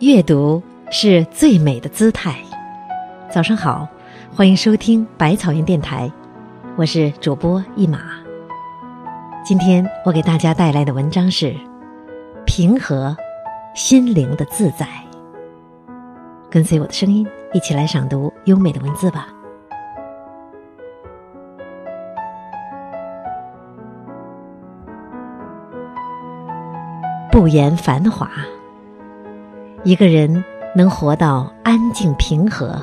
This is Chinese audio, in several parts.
阅读是最美的姿态。早上好，欢迎收听百草园电台，我是主播一马。今天我给大家带来的文章是《平和心灵的自在》，跟随我的声音，一起来赏读优美的文字吧。不言繁华。一个人能活到安静平和，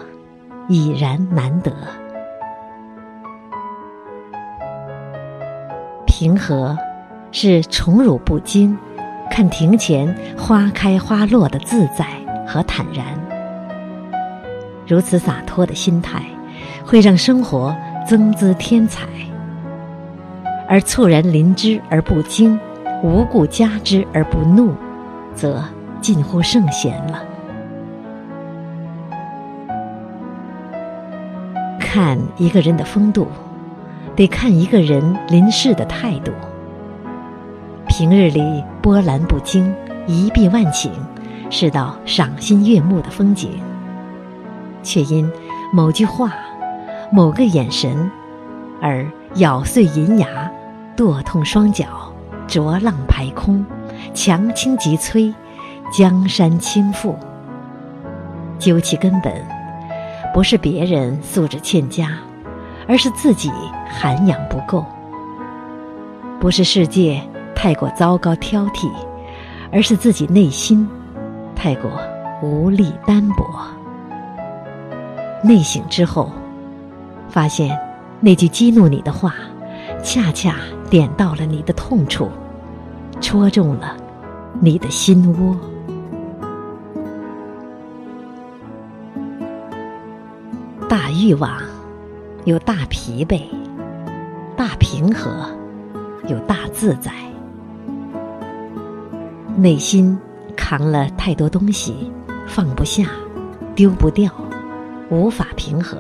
已然难得。平和，是宠辱不惊，看庭前花开花落的自在和坦然。如此洒脱的心态，会让生活增姿添彩；而猝然临之而不惊，无故加之而不怒，则。近乎圣贤了。看一个人的风度，得看一个人临事的态度。平日里波澜不惊、一碧万顷，是道赏心悦目的风景，却因某句话、某个眼神，而咬碎银牙、剁痛双脚、浊浪排空、强倾急摧。江山倾覆，究其根本，不是别人素质欠佳，而是自己涵养不够；不是世界太过糟糕挑剔，而是自己内心太过无力单薄。内省之后，发现那句激怒你的话，恰恰点到了你的痛处，戳中了你的心窝。欲望有大疲惫，大平和有大自在。内心扛了太多东西，放不下，丢不掉，无法平和。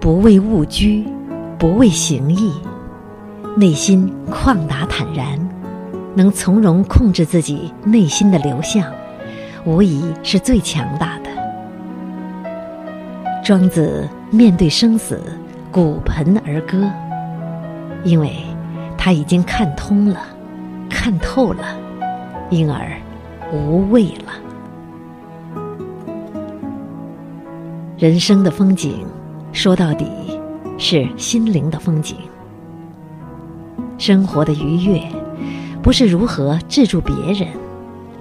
不为物居，不为形役，内心旷达坦然，能从容控制自己内心的流向。无疑是最强大的。庄子面对生死，鼓盆而歌，因为他已经看通了，看透了，因而无畏了。人生的风景，说到底，是心灵的风景。生活的愉悦，不是如何制住别人，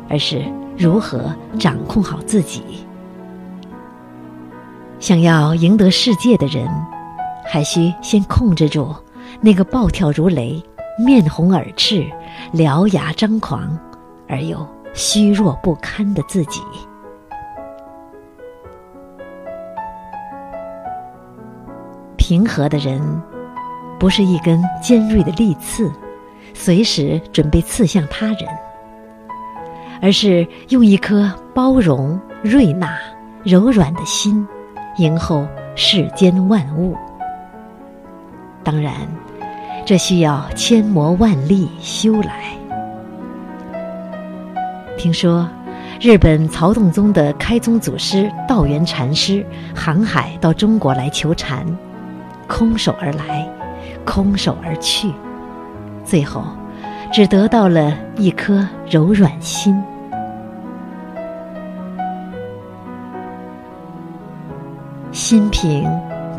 而是。如何掌控好自己？想要赢得世界的人，还需先控制住那个暴跳如雷、面红耳赤、獠牙张狂而又虚弱不堪的自己。平和的人，不是一根尖锐的利刺，随时准备刺向他人。而是用一颗包容、瑞纳、柔软的心，迎候世间万物。当然，这需要千磨万砺修来。听说，日本曹洞宗的开宗祖师道元禅师航海到中国来求禅，空手而来，空手而去，最后。只得到了一颗柔软心，心平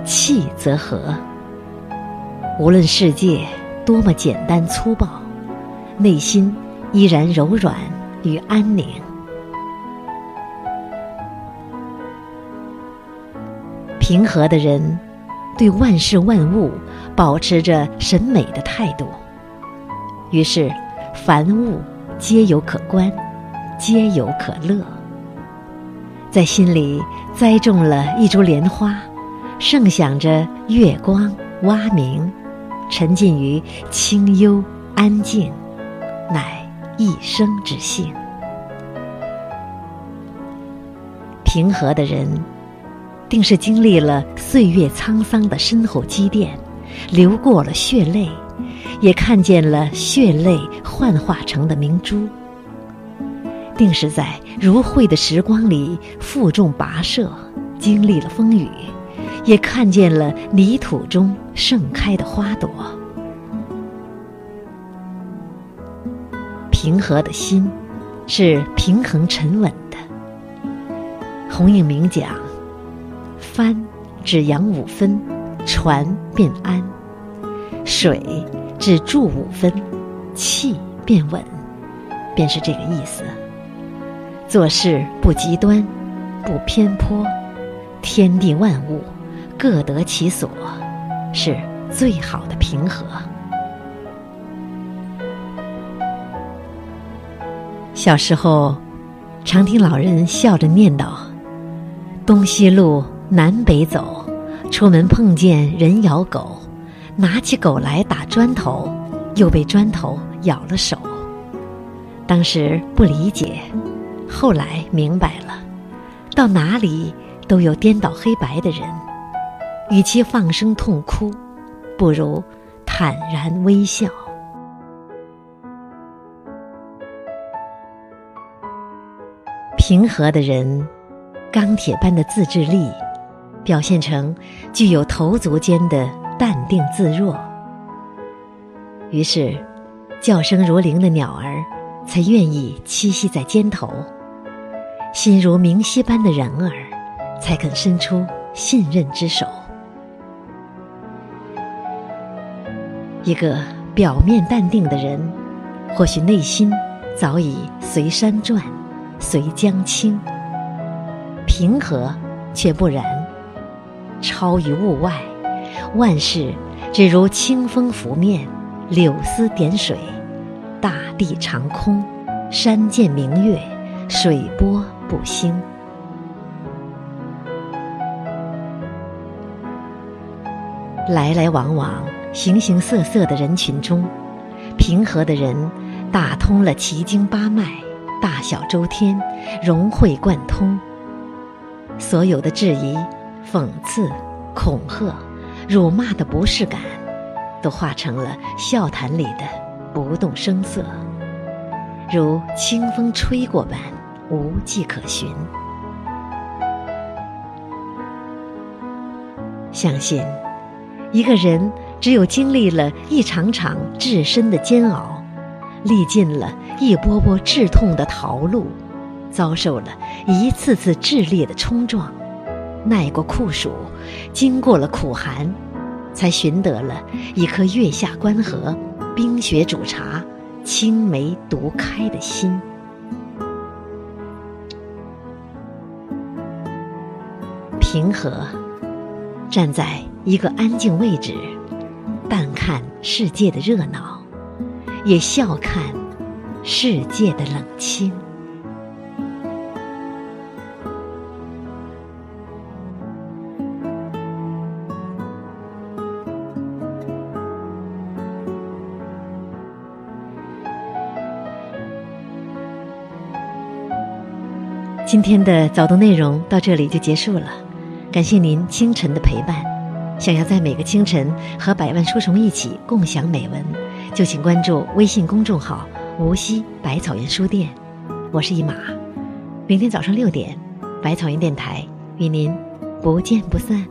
气则和。无论世界多么简单粗暴，内心依然柔软与安宁。平和的人，对万事万物保持着审美的态度。于是，凡物皆有可观，皆有可乐。在心里栽种了一株莲花，盛享着月光蛙鸣，沉浸于清幽安静，乃一生之幸。平和的人，定是经历了岁月沧桑的深厚积淀，流过了血泪。也看见了血泪幻化成的明珠，定是在如慧的时光里负重跋涉，经历了风雨，也看见了泥土中盛开的花朵。平和的心，是平衡沉稳的。洪应明讲：“帆只扬五分，船便安；水只注五分，气便稳。”便是这个意思。做事不极端，不偏颇，天地万物各得其所，是最好的平和。小时候，常听老人笑着念叨：“东西路南北走，出门碰见人咬狗，拿起狗来打砖头，又被砖头咬了手。”当时不理解，后来明白了，到哪里都有颠倒黑白的人，与其放声痛哭，不如坦然微笑。平和的人，钢铁般的自制力，表现成具有头足间的淡定自若。于是，叫声如铃的鸟儿。才愿意栖息在肩头，心如明溪般的人儿，才肯伸出信任之手。一个表面淡定的人，或许内心早已随山转，随江清。平和却不然，超于物外，万事只如清风拂面，柳丝点水。大地长空，山见明月，水波不兴。来来往往、形形色色的人群中，平和的人打通了奇经八脉，大小周天融会贯通。所有的质疑、讽刺、恐吓、辱骂的不适感，都化成了笑谈里的。不动声色，如清风吹过般无迹可寻。相信，一个人只有经历了一场场至深的煎熬，历尽了一波波致痛的逃路，遭受了一次次炽烈的冲撞，耐过酷暑，经过了苦寒，才寻得了一颗月下关河。冰雪煮茶，青梅独开的心。平和，站在一个安静位置，淡看世界的热闹，也笑看世界的冷清。今天的早读内容到这里就结束了，感谢您清晨的陪伴。想要在每个清晨和百万书虫一起共享美文，就请关注微信公众号“无锡百草园书店”。我是一马，明天早上六点，百草园电台与您不见不散。